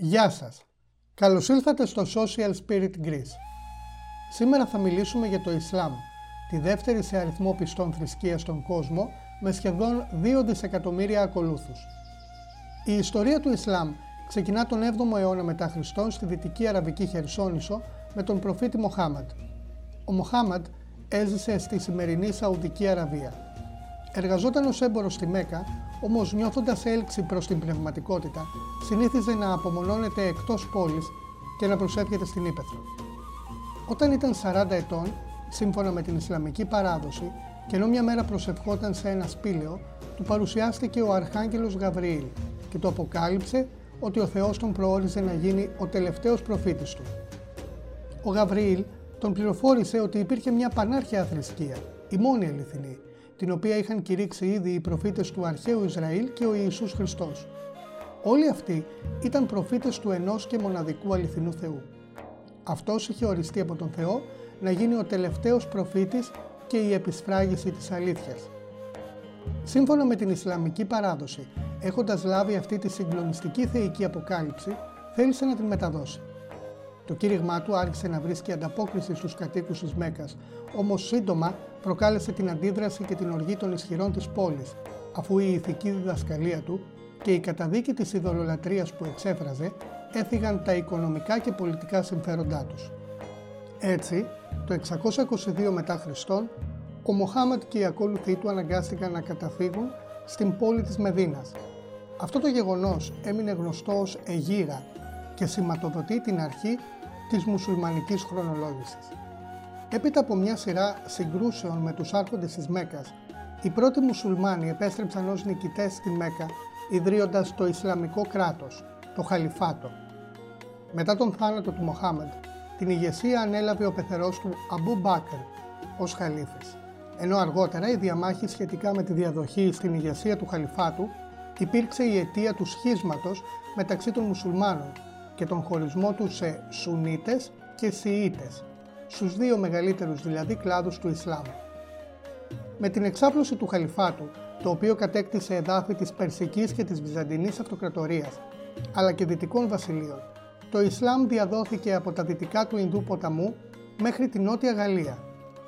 Γεια σας! Καλώς ήλθατε στο Social Spirit Greece. Σήμερα θα μιλήσουμε για το Ισλάμ, τη δεύτερη σε αριθμό πιστών θρησκείας στον κόσμο, με σχεδόν 2 δισεκατομμύρια ακολούθους. Η ιστορία του Ισλάμ ξεκινά τον 7ο αιώνα μετά Χριστόν στη Δυτική Αραβική Χερσόνησο με τον προφήτη Μοχάμαντ. Ο Μοχάμαντ έζησε στη σημερινή Σαουδική Αραβία. Εργαζόταν ως έμπορος στη Μέκα Όμως, νιώθοντα έλξη προς την πνευματικότητα, συνήθιζε να απομονώνεται εκτός πόλης και να προσεύχεται στην ύπεθρο. Όταν ήταν 40 ετών, σύμφωνα με την Ισλαμική παράδοση, και ενώ μια μέρα προσευχόταν σε ένα σπήλαιο, του παρουσιάστηκε ο Αρχάγγελος Γαβριήλ και το αποκάλυψε ότι ο Θεός τον προόριζε να γίνει ο τελευταίος προφήτης του. Ο Γαβριήλ τον πληροφόρησε ότι υπήρχε μια πανάρχια θρησκεία, η μόνη αληθινή, την οποία είχαν κηρύξει ήδη οι προφήτες του αρχαίου Ισραήλ και ο Ιησούς Χριστός. Όλοι αυτοί ήταν προφήτες του ενός και μοναδικού αληθινού Θεού. Αυτός είχε οριστεί από τον Θεό να γίνει ο τελευταίος προφήτης και η επισφράγιση της αλήθειας. Σύμφωνα με την Ισλαμική παράδοση, έχοντας λάβει αυτή τη συγκλονιστική θεϊκή αποκάλυψη, θέλησε να την μεταδώσει. Το κήρυγμά του άρχισε να βρίσκει ανταπόκριση στους κατοίκους της Μέκας, όμως σύντομα προκάλεσε την αντίδραση και την οργή των ισχυρών της πόλης, αφού η ηθική διδασκαλία του και η καταδίκη της ειδωλολατρίας που εξέφραζε έφυγαν τα οικονομικά και πολιτικά συμφέροντά τους. Έτσι, το 622 μετά Χριστόν, ο Μοχάμαντ και οι ακόλουθοί του αναγκάστηκαν να καταφύγουν στην πόλη της Μεδίνας. Αυτό το γεγονός έμεινε γνωστό ως Αιγύρα και σηματοδοτεί την αρχή της μουσουλμανικής χρονολόγησης. Έπειτα από μια σειρά συγκρούσεων με τους άρχοντες της Μέκας, οι πρώτοι μουσουλμάνοι επέστρεψαν ως νικητές στη Μέκα, ιδρύοντας το Ισλαμικό κράτος, το Χαλιφάτο. Μετά τον θάνατο του Μοχάμεντ, την ηγεσία ανέλαβε ο πεθερός του Αμπού Μπάκρ ως Χαλίφης, ενώ αργότερα η διαμάχη σχετικά με τη διαδοχή στην ηγεσία του Χαλιφάτου υπήρξε η αιτία του σχίσματος μεταξύ των μουσουλμάνων και τον χωρισμό τους σε Σουνίτες και Σιήτες, στους δύο μεγαλύτερους δηλαδή κλάδους του Ισλάμ. Με την εξάπλωση του Χαλιφάτου, το οποίο κατέκτησε εδάφη της Περσικής και της Βυζαντινής Αυτοκρατορίας, αλλά και δυτικών βασιλείων, το Ισλάμ διαδόθηκε από τα δυτικά του Ινδού ποταμού μέχρι τη Νότια Γαλλία,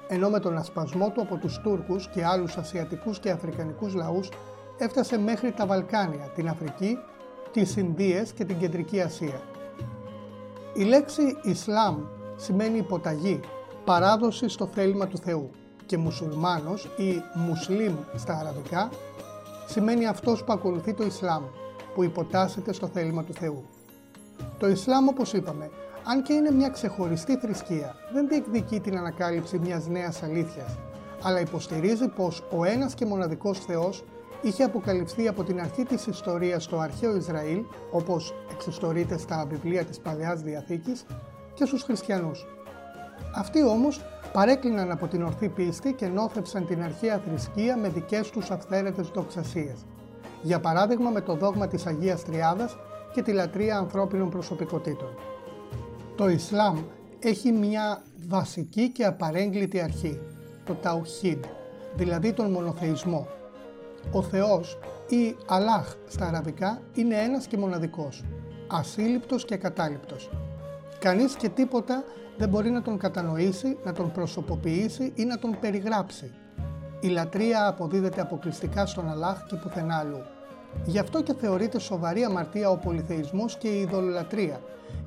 ενώ με τον ασπασμό του από τους Τούρκους και άλλους ασιατικούς και αφρικανικούς λαούς έφτασε μέχρι τα Βαλκάνια, την Αφρική, τις Ινδίες και την Κεντρική Ασία. Η λέξη Ισλάμ σημαίνει υποταγή, παράδοση στο θέλημα του Θεού και μουσουλμάνος ή μουσλίμ στα αραβικά σημαίνει αυτός που ακολουθεί το Ισλάμ, που υποτάσσεται στο θέλημα του Θεού. Το Ισλάμ όπως είπαμε, αν και είναι μια ξεχωριστή θρησκεία, δεν διεκδικεί την ανακάλυψη μιας νέας αλήθειας, αλλά υποστηρίζει πως ο ένας και μοναδικός Θεός είχε αποκαλυφθεί από την αρχή της ιστορίας στο αρχαίο Ισραήλ, όπως εξιστορείται στα βιβλία της Παλαιάς Διαθήκης, και στους χριστιανούς. Αυτοί όμως παρέκλειναν από την ορθή πίστη και νόθευσαν την αρχαία θρησκεία με δικές τους αυθαίρετες δοξασίες. Για παράδειγμα με το δόγμα της Αγίας Τριάδας και τη λατρεία ανθρώπινων προσωπικότητων. Το Ισλάμ έχει μια βασική και απαρέγκλητη αρχή, το Ταουχίντ, δηλαδή τον μονοθεϊσμό. Ο Θεός ή Αλάχ στα αραβικά είναι ένας και μοναδικός, ασύλληπτος και κατάληπτος. Κανείς και τίποτα δεν μπορεί να τον κατανοήσει, να τον προσωποποιήσει ή να τον περιγράψει. Η λατρεία αποδίδεται αποκλειστικά στον Αλλάχ και πουθενά αλλού. Γι' αυτό και θεωρείται σοβαρή αμαρτία ο πολυθεϊσμός και η ειδωλολατρεία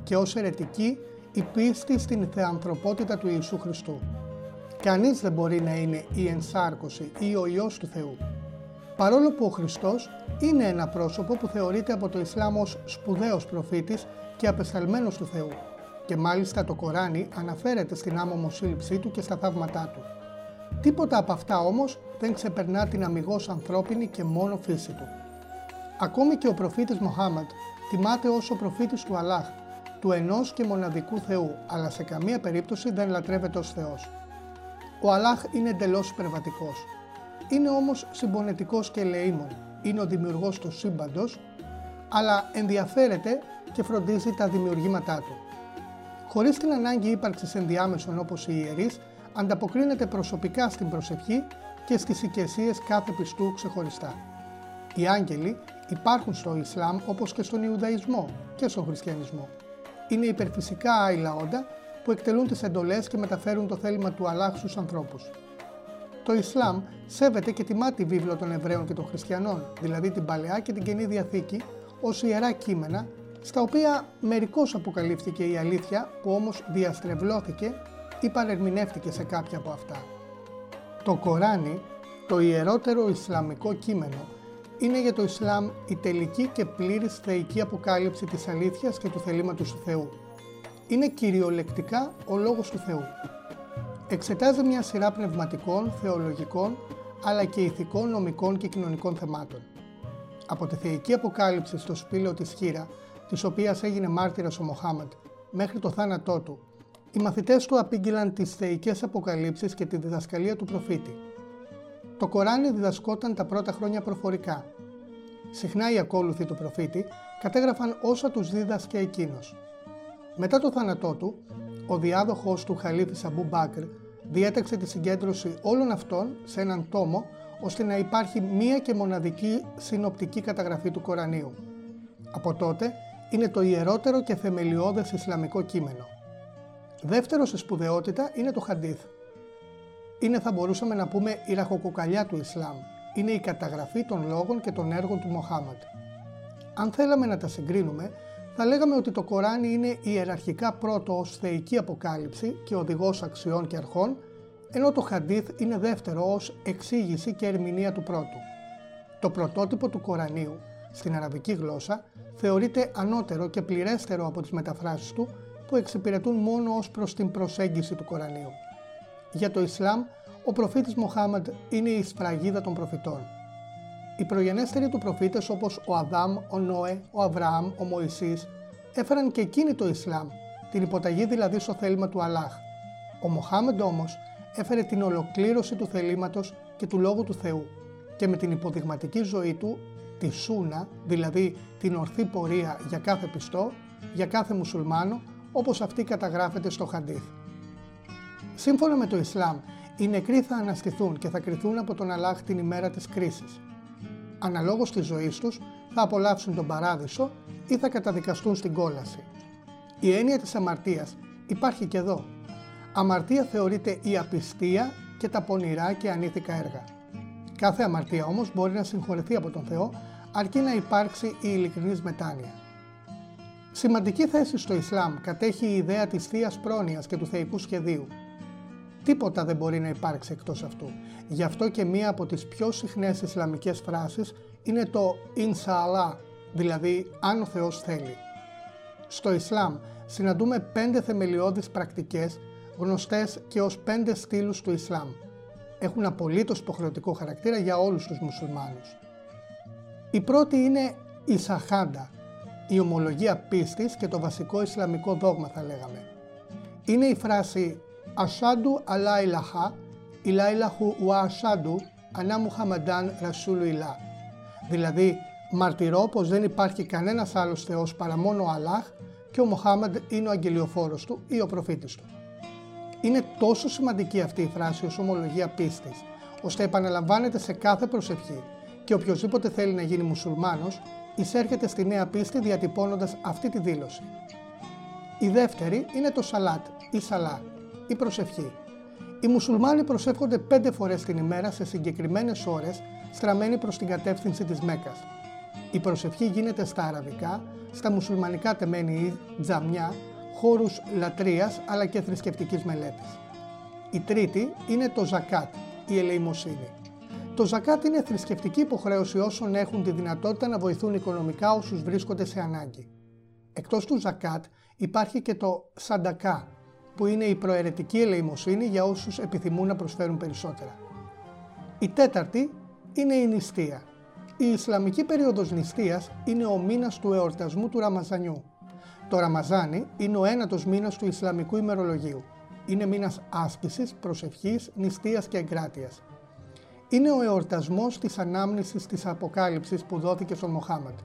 και ως αιρετική η πίστη στην θεανθρωπότητα του Ιησού Χριστού. Κανείς δεν μπορεί να είναι η ενσάρκωση ή ο Υιός του Θεού. Παρόλο που ο Χριστός είναι ένα πρόσωπο που θεωρείται από το Ισλάμ ως σπουδαίος προφήτης και απεσταλμένος του Θεού και μάλιστα το Κοράνι αναφέρεται στην άμομο σύλληψή του και στα θαύματά του. Τίποτα από αυτά όμως δεν ξεπερνά την αμυγός ανθρώπινη και μόνο φύση του. Ακόμη και ο προφήτης Μοχάμαντ τιμάται ως ο προφήτης του Αλλάχ, του ενός και μοναδικού Θεού, αλλά σε καμία περίπτωση δεν λατρεύεται ως Θεός. Ο Αλλάχ είναι εντελώς υπερβατικός. Είναι όμως συμπονετικός και ελεήμων. Είναι ο δημιουργός του σύμπαντος, αλλά ενδιαφέρεται και φροντίζει τα δημιουργήματά του χωρίς την ανάγκη ύπαρξης ενδιάμεσων όπως οι ιερείς, ανταποκρίνεται προσωπικά στην προσευχή και στις οικεσίε κάθε πιστού ξεχωριστά. Οι άγγελοι υπάρχουν στο Ισλάμ όπως και στον Ιουδαϊσμό και στον Χριστιανισμό. Είναι υπερφυσικά άειλα όντα που εκτελούν τις εντολές και μεταφέρουν το θέλημα του Αλλάχ στους ανθρώπους. Το Ισλάμ σέβεται και τιμά τη βίβλο των Εβραίων και των Χριστιανών, δηλαδή την Παλαιά και την Καινή Διαθήκη, ως ιερά κείμενα, στα οποία μερικώς αποκαλύφθηκε η αλήθεια που όμως διαστρεβλώθηκε ή παρερμηνεύτηκε σε κάποια από αυτά. Το Κοράνι, το ιερότερο Ισλαμικό κείμενο, είναι για το Ισλάμ η τελική και πλήρης θεϊκή αποκάλυψη της αλήθειας και του θελήματος του Θεού. Είναι κυριολεκτικά ο Λόγος του Θεού. Εξετάζει μια σειρά πνευματικών, θεολογικών, αλλά και ηθικών, νομικών και κοινωνικών θεμάτων. Από τη θεϊκή αποκάλυψη στο σπήλαιο της Χίρα, της οποίας έγινε μάρτυρας ο Μοχάμαντ, μέχρι το θάνατό του, οι μαθητές του απήγγειλαν τις θεϊκές αποκαλύψεις και τη διδασκαλία του προφήτη. Το Κοράνι διδασκόταν τα πρώτα χρόνια προφορικά. Συχνά οι ακόλουθοι του προφήτη κατέγραφαν όσα τους δίδασκε εκείνος. Μετά το θάνατό του, ο διάδοχος του Χαλίφη Αμπού Μπάκρ διέταξε τη συγκέντρωση όλων αυτών σε έναν τόμο ώστε να υπάρχει μία και μοναδική συνοπτική καταγραφή του Κορανίου. Από τότε είναι το ιερότερο και θεμελιώδες Ισλαμικό κείμενο. Δεύτερο σε σπουδαιότητα είναι το Χαντίθ. Είναι θα μπορούσαμε να πούμε η ραχοκοκαλιά του Ισλάμ. Είναι η καταγραφή των λόγων και των έργων του Μοχάμαντ. Αν θέλαμε να τα συγκρίνουμε, θα λέγαμε ότι το Κοράνι είναι ιεραρχικά πρώτο ως θεϊκή αποκάλυψη και οδηγός αξιών και αρχών, ενώ το Χαντίθ είναι δεύτερο ως εξήγηση και ερμηνεία του πρώτου. Το πρωτότυπο του Κορανίου, στην αραβική γλώσσα, θεωρείται ανώτερο και πληρέστερο από τις μεταφράσεις του που εξυπηρετούν μόνο ως προς την προσέγγιση του Κορανίου. Για το Ισλάμ, ο προφήτης Μοχάμαντ είναι η σφραγίδα των προφητών. Οι προγενέστεροι του προφήτες όπως ο Αδάμ, ο Νόε, ο Αβραάμ, ο Μωυσής έφεραν και εκείνοι το Ισλάμ, την υποταγή δηλαδή στο θέλημα του Αλλάχ. Ο Μοχάμεντ όμως έφερε την ολοκλήρωση του θελήματος και του Λόγου του Θεού και με την υποδειγματική ζωή του, τη Σούνα, δηλαδή την ορθή πορεία για κάθε πιστό, για κάθε μουσουλμάνο, όπως αυτή καταγράφεται στο Χαντίθ. Σύμφωνα με το Ισλάμ, οι νεκροί θα αναστηθούν και θα κριθούν από τον Αλλάχ την ημέρα της κρίσης. Αναλόγως της ζωής τους θα απολαύσουν τον παράδεισο ή θα καταδικαστούν στην κόλαση. Η έννοια της αμαρτίας υπάρχει και εδώ. Αμαρτία θεωρείται η απιστία και τα πονηρά και ανήθικα έργα. Κάθε αμαρτία όμως μπορεί να συγχωρεθεί από τον Θεό αρκεί να υπάρξει η ειλικρινής μετάνοια. Σημαντική θέση στο Ισλάμ κατέχει η ιδέα της θείας πρόνοιας και του θεϊκού σχεδίου. Τίποτα δεν μπορεί να υπάρξει εκτός αυτού. Γι' αυτό και μία από τις πιο συχνές Ισλαμικές φράσεις είναι το «Inshallah», δηλαδή «αν ο Θεός θέλει». Στο Ισλάμ συναντούμε πέντε θεμελιώδεις πρακτικές γνωστές και ως πέντε στήλους του Ισλάμ. Έχουν απολύτως υποχρεωτικό χαρακτήρα για όλους τους μουσουλμάνους. Η πρώτη είναι η Σαχάντα, η ομολογία πίστης και το βασικό Ισλαμικό δόγμα θα λέγαμε. Είναι η φράση «Ασάντου αλά ηλαχά, ηλάιλαχου ουα ασάντου, ανά Μουχαμαντάν Ρασούλου ηλά». Δηλαδή, μαρτυρώ πως δεν υπάρχει κανένας άλλος Θεός παρά μόνο ο Αλλάχ και ο Μοχάμαντ είναι ο αγγελιοφόρος του ή ο προφήτης του. Είναι τόσο σημαντική αυτή η φράση ως ομολογία πίστης, ώστε επαναλαμβάνεται σε κάθε προσευχή και οποιοδήποτε θέλει να γίνει μουσουλμάνος εισέρχεται στη νέα πίστη διατυπώνοντας αυτή τη δήλωση. Η δεύτερη είναι το σαλάτ ή σαλά, η προσευχή. Οι μουσουλμάνοι προσεύχονται πέντε φορές την ημέρα σε συγκεκριμένες ώρες στραμμένοι προς την κατεύθυνση της Μέκας. Η προσευχή γίνεται στα αραβικά, στα μουσουλμανικά τεμένη ή τζαμιά, χώρους λατρείας αλλά και θρησκευτικής μελέτης. Η τρίτη είναι το ζακάτ, η ελεημοσύνη. Το ζακάτ είναι θρησκευτική υποχρέωση όσων έχουν τη δυνατότητα να βοηθούν οικονομικά όσους βρίσκονται σε ανάγκη. Εκτός του ζακάτ υπάρχει και το σαντακά, που είναι η προαιρετική ελεημοσύνη για όσους επιθυμούν να προσφέρουν περισσότερα. Η τέταρτη είναι η νηστεία. Η Ισλαμική περίοδος νηστείας είναι ο μήνας του εορτασμού του Ραμαζανιού. Το Ραμαζάνι είναι ο ένατος μήνας του Ισλαμικού ημερολογίου. Είναι μήνας άσκησης, προσευχής, νηστείας και εγκράτειας είναι ο εορτασμός της ανάμνησης της Αποκάλυψης που δόθηκε στον Μοχάμαντ.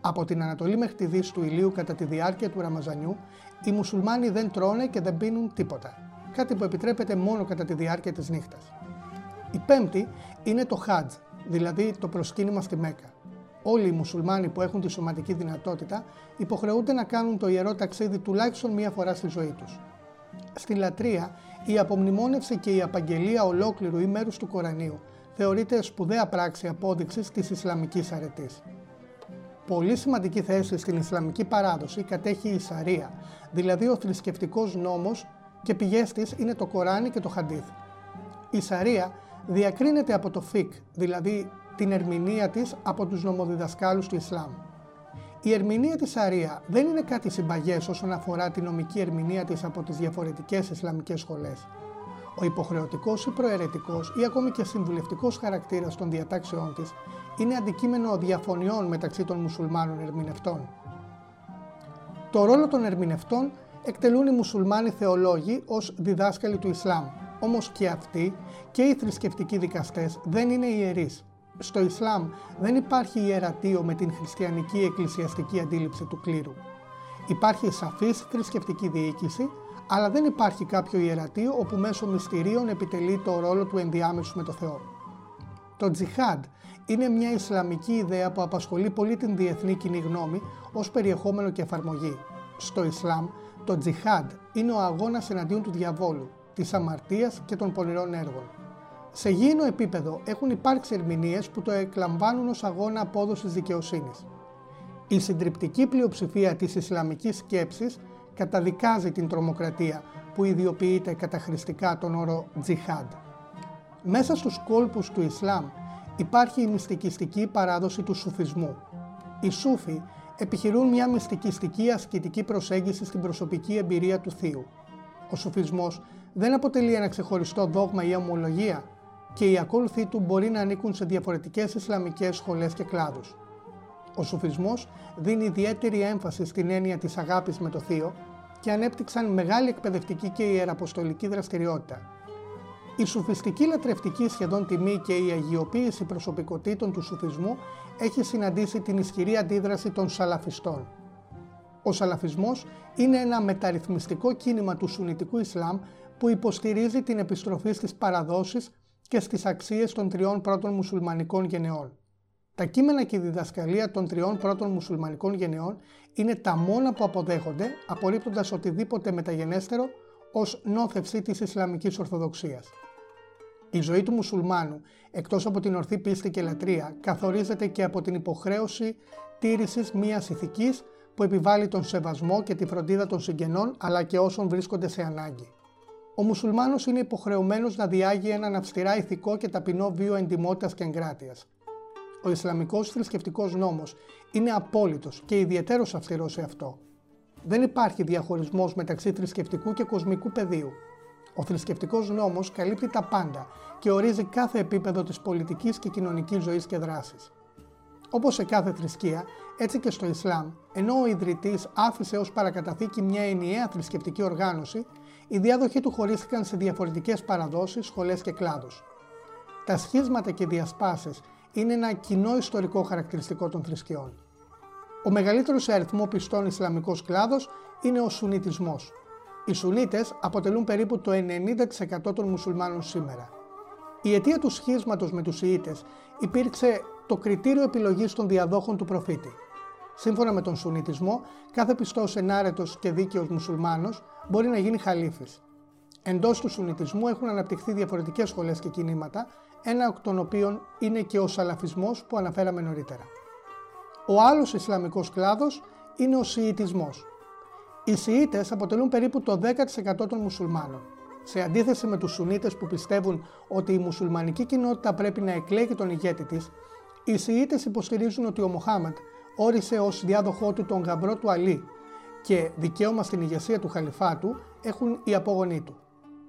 Από την Ανατολή μέχρι τη Δύση του ηλίου κατά τη διάρκεια του Ραμαζανιού, οι μουσουλμάνοι δεν τρώνε και δεν πίνουν τίποτα, κάτι που επιτρέπεται μόνο κατά τη διάρκεια της νύχτας. Η πέμπτη είναι το Χάτζ, δηλαδή το προσκύνημα στη Μέκα. Όλοι οι μουσουλμάνοι που έχουν τη σωματική δυνατότητα υποχρεούνται να κάνουν το ιερό ταξίδι τουλάχιστον μία φορά στη ζωή τους. Στη λατρεία, η απομνημόνευση και η απαγγελία ολόκληρου ή μέρους του Κορανίου θεωρείται σπουδαία πράξη απόδειξης της Ισλαμικής αρετής. Πολύ σημαντική θέση στην Ισλαμική παράδοση κατέχει η Σαρία, δηλαδή ο θρησκευτικός νόμος και πηγές της είναι το Κοράνι και το Χαντίθ. Η Σαρία διακρίνεται από το φικ, δηλαδή την ερμηνεία της από τους νομοδιδασκάλους του Ισλάμ. Η ερμηνεία της Σαρία δεν είναι κάτι συμπαγές όσον αφορά τη νομική ερμηνεία της από τις διαφορετικές Ισλαμικές σχολές. Ο υποχρεωτικός ή προαιρετικός ή ακόμη και συμβουλευτικός χαρακτήρας των διατάξεών της είναι αντικείμενο διαφωνιών μεταξύ των μουσουλμάνων ερμηνευτών. Το ρόλο των ερμηνευτών εκτελούν οι μουσουλμάνοι θεολόγοι ως διδάσκαλοι του Ισλάμ, όμως και αυτοί και οι θρησκευτικοί δικαστές δεν είναι ιερείς. Στο Ισλάμ δεν υπάρχει ιερατείο με την χριστιανική εκκλησιαστική αντίληψη του κλήρου. Υπάρχει σαφής θρησκευτική διοίκηση, αλλά δεν υπάρχει κάποιο ιερατείο όπου μέσω μυστηρίων επιτελεί το ρόλο του ενδιάμεσου με το Θεό. Το τζιχάντ είναι μια Ισλαμική ιδέα που απασχολεί πολύ την διεθνή κοινή γνώμη ως περιεχόμενο και εφαρμογή. Στο Ισλάμ, το τζιχάντ είναι ο αγώνας εναντίον του διαβόλου, της αμαρτίας και των πονηρών έργων. Σε γήινο επίπεδο έχουν υπάρξει ερμηνείες που το εκλαμβάνουν ως αγώνα απόδοσης δικαιοσύνης. Η συντριπτική πλειοψηφία της Ισλαμικής σκέψης καταδικάζει την τρομοκρατία που ιδιοποιείται καταχρηστικά τον όρο τζιχάντ. Μέσα στους κόλπους του Ισλάμ υπάρχει η μυστικιστική παράδοση του σουφισμού. Οι Σούφοι επιχειρούν μια μυστικιστική ασκητική προσέγγιση στην προσωπική εμπειρία του Θείου. Ο σουφισμός δεν αποτελεί ένα ξεχωριστό δόγμα ή ομολογία και οι ακόλουθοι του μπορεί να ανήκουν σε διαφορετικές Ισλαμικές σχολές και κλάδους. Ο σουφισμός δίνει ιδιαίτερη έμφαση στην έννοια της αγάπης με το Θείο και ανέπτυξαν μεγάλη εκπαιδευτική και ιεραποστολική δραστηριότητα. Η σουφιστική λατρευτική σχεδόν τιμή και η αγιοποίηση προσωπικότητων του σουφισμού έχει συναντήσει την ισχυρή αντίδραση των σαλαφιστών. Ο σαλαφισμός είναι ένα μεταρρυθμιστικό κίνημα του Σουνιτικού Ισλάμ που υποστηρίζει την επιστροφή στις παραδόσεις και στις αξίες των τριών πρώτων μουσουλμανικών γενεών. Τα κείμενα και η διδασκαλία των τριών πρώτων μουσουλμανικών γενεών είναι τα μόνα που αποδέχονται, απορρίπτοντας οτιδήποτε μεταγενέστερο ως νόθευση της Ισλαμικής Ορθοδοξίας. Η ζωή του μουσουλμάνου, εκτός από την ορθή πίστη και λατρεία, καθορίζεται και από την υποχρέωση τήρησης μιας ηθικής που επιβάλλει τον σεβασμό και τη φροντίδα των συγγενών αλλά και όσων βρίσκονται σε ανάγκη. Ο μουσουλμάνος είναι υποχρεωμένος να διάγει έναν αυστηρά ηθικό και ταπεινό βίο εντιμότητας και εγκράτειας. Ο Ισλαμικός θρησκευτικός νόμος είναι απόλυτος και ιδιαίτερος αυστηρός σε αυτό. Δεν υπάρχει διαχωρισμός μεταξύ θρησκευτικού και κοσμικού πεδίου. Ο θρησκευτικός νόμος καλύπτει τα πάντα και ορίζει κάθε επίπεδο της πολιτικής και κοινωνικής ζωής και δράσης. Όπως σε κάθε θρησκεία, έτσι και στο Ισλάμ, ενώ ο ιδρυτής άφησε ως παρακαταθήκη μια ενιαία θρησκευτική οργάνωση, οι διάδοχοι του χωρίστηκαν σε διαφορετικές παραδόσεις, σχολές και κλάδους. Τα σχίσματα και διασπάσεις είναι ένα κοινό ιστορικό χαρακτηριστικό των θρησκειών. Ο μεγαλύτερος σε αριθμός πιστών Ισλαμικός κλάδος είναι ο Σουνιτισμός, οι Σουνίτες αποτελούν περίπου το 90% των μουσουλμάνων σήμερα. Η αιτία του σχίσματος με τους Ιήτες υπήρξε το κριτήριο επιλογής των διαδόχων του προφήτη. Σύμφωνα με τον Σουνιτισμό, κάθε πιστός ενάρετος και δίκαιος μουσουλμάνος μπορεί να γίνει χαλίφης. Εντός του Σουνιτισμού έχουν αναπτυχθεί διαφορετικές σχολές και κινήματα, ένα από των οποίων είναι και ο Σαλαφισμός που αναφέραμε νωρίτερα. Ο άλλος Ισλαμικός κλάδος είναι ο Σιητισμός, οι Σιήτες αποτελούν περίπου το 10% των μουσουλμάνων. Σε αντίθεση με τους Σουνίτες που πιστεύουν ότι η μουσουλμανική κοινότητα πρέπει να εκλέγει τον ηγέτη της, οι Σιήτες υποστηρίζουν ότι ο Μοχάμετ όρισε ως διάδοχό του τον γαμπρό του Αλή και δικαίωμα στην ηγεσία του χαλιφάτου έχουν οι απόγονοί του.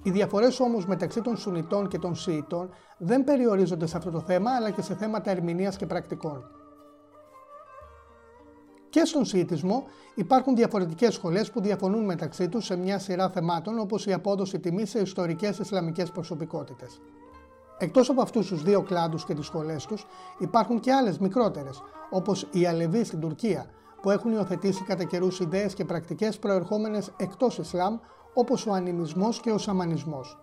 Οι διαφορές όμως μεταξύ των Σουνιτών και των Σιητών δεν περιορίζονται σε αυτό το θέμα αλλά και σε θέματα ερμηνείας και πρακτικών. Και στον Σιητισμό υπάρχουν διαφορετικές σχολές που διαφωνούν μεταξύ τους σε μια σειρά θεμάτων όπως η απόδοση τιμή σε ιστορικές Ισλαμικές προσωπικότητες. Εκτός από αυτούς τους δύο κλάδους και τις σχολές τους, υπάρχουν και άλλες μικρότερες, όπως οι Αλεβοί στην Τουρκία, που έχουν υιοθετήσει κατά καιρούς ιδέες και πρακτικές προερχόμενες εκτός Ισλάμ, όπως ο ανημισμό και ο σαμανισμός.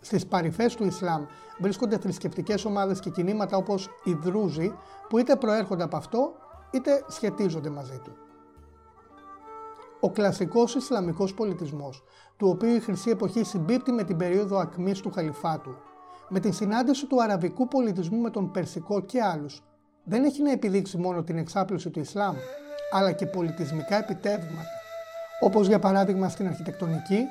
Στις παρυφές του Ισλάμ βρίσκονται θρησκευτικές ομάδες και κινήματα όπως οι Δρούζοι που είτε προέρχονται από αυτό είτε σχετίζονται μαζί του. Ο κλασικός Ισλαμικός πολιτισμός, του οποίου η Χρυσή Εποχή συμπίπτει με την περίοδο ακμής του Χαλιφάτου, με την συνάντηση του αραβικού πολιτισμού με τον Περσικό και άλλους, δεν έχει να επιδείξει μόνο την εξάπλωση του Ισλάμ, αλλά και πολιτισμικά επιτεύγματα, όπως για παράδειγμα στην αρχιτεκτονική,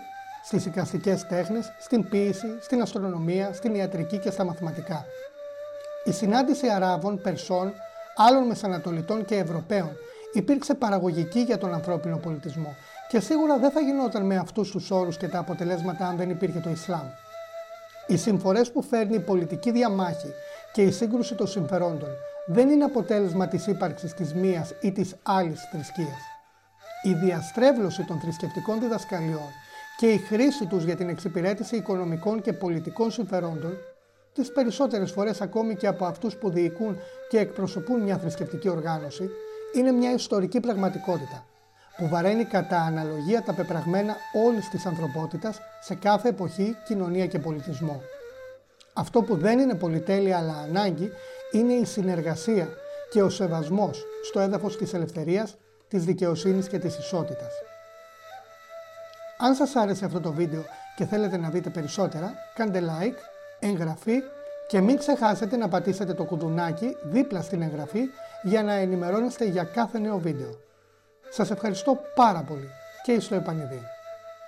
στις οικαστικές τέχνες, στην ποίηση, στην αστρονομία, στην ιατρική και στα μαθηματικά. Η συνάντηση Αράβων, Περσών, άλλων Μεσανατολιτών και Ευρωπαίων υπήρξε παραγωγική για τον ανθρώπινο πολιτισμό και σίγουρα δεν θα γινόταν με αυτούς τους όρους και τα αποτελέσματα αν δεν υπήρχε το Ισλάμ. Οι συμφορές που φέρνει η πολιτική διαμάχη και η σύγκρουση των συμφερόντων δεν είναι αποτέλεσμα της ύπαρξης της μίας ή της άλλης θρησκείας. Η διαστρέβλωση των θρησκευτικών διδασκαλιών και η χρήση τους για την εξυπηρέτηση οικονομικών και πολιτικών συμφερόντων, τις περισσότερες φορές ακόμη και από αυτούς που διοικούν και εκπροσωπούν μια θρησκευτική οργάνωση, είναι μια ιστορική πραγματικότητα που βαραίνει κατά αναλογία τα πεπραγμένα όλης της ανθρωπότητας σε κάθε εποχή, κοινωνία και πολιτισμό. Αυτό που δεν είναι πολυτέλεια αλλά ανάγκη είναι η συνεργασία και ο σεβασμός στο έδαφος της ελευθερίας, της δικαιοσύνης και της ισότητας. Αν σας άρεσε αυτό το βίντεο και θέλετε να δείτε περισσότερα, κάντε like, εγγραφή και μην ξεχάσετε να πατήσετε το κουδουνάκι δίπλα στην εγγραφή για να ενημερώνεστε για κάθε νέο βίντεο. Σας ευχαριστώ πάρα πολύ και στο επανειδή.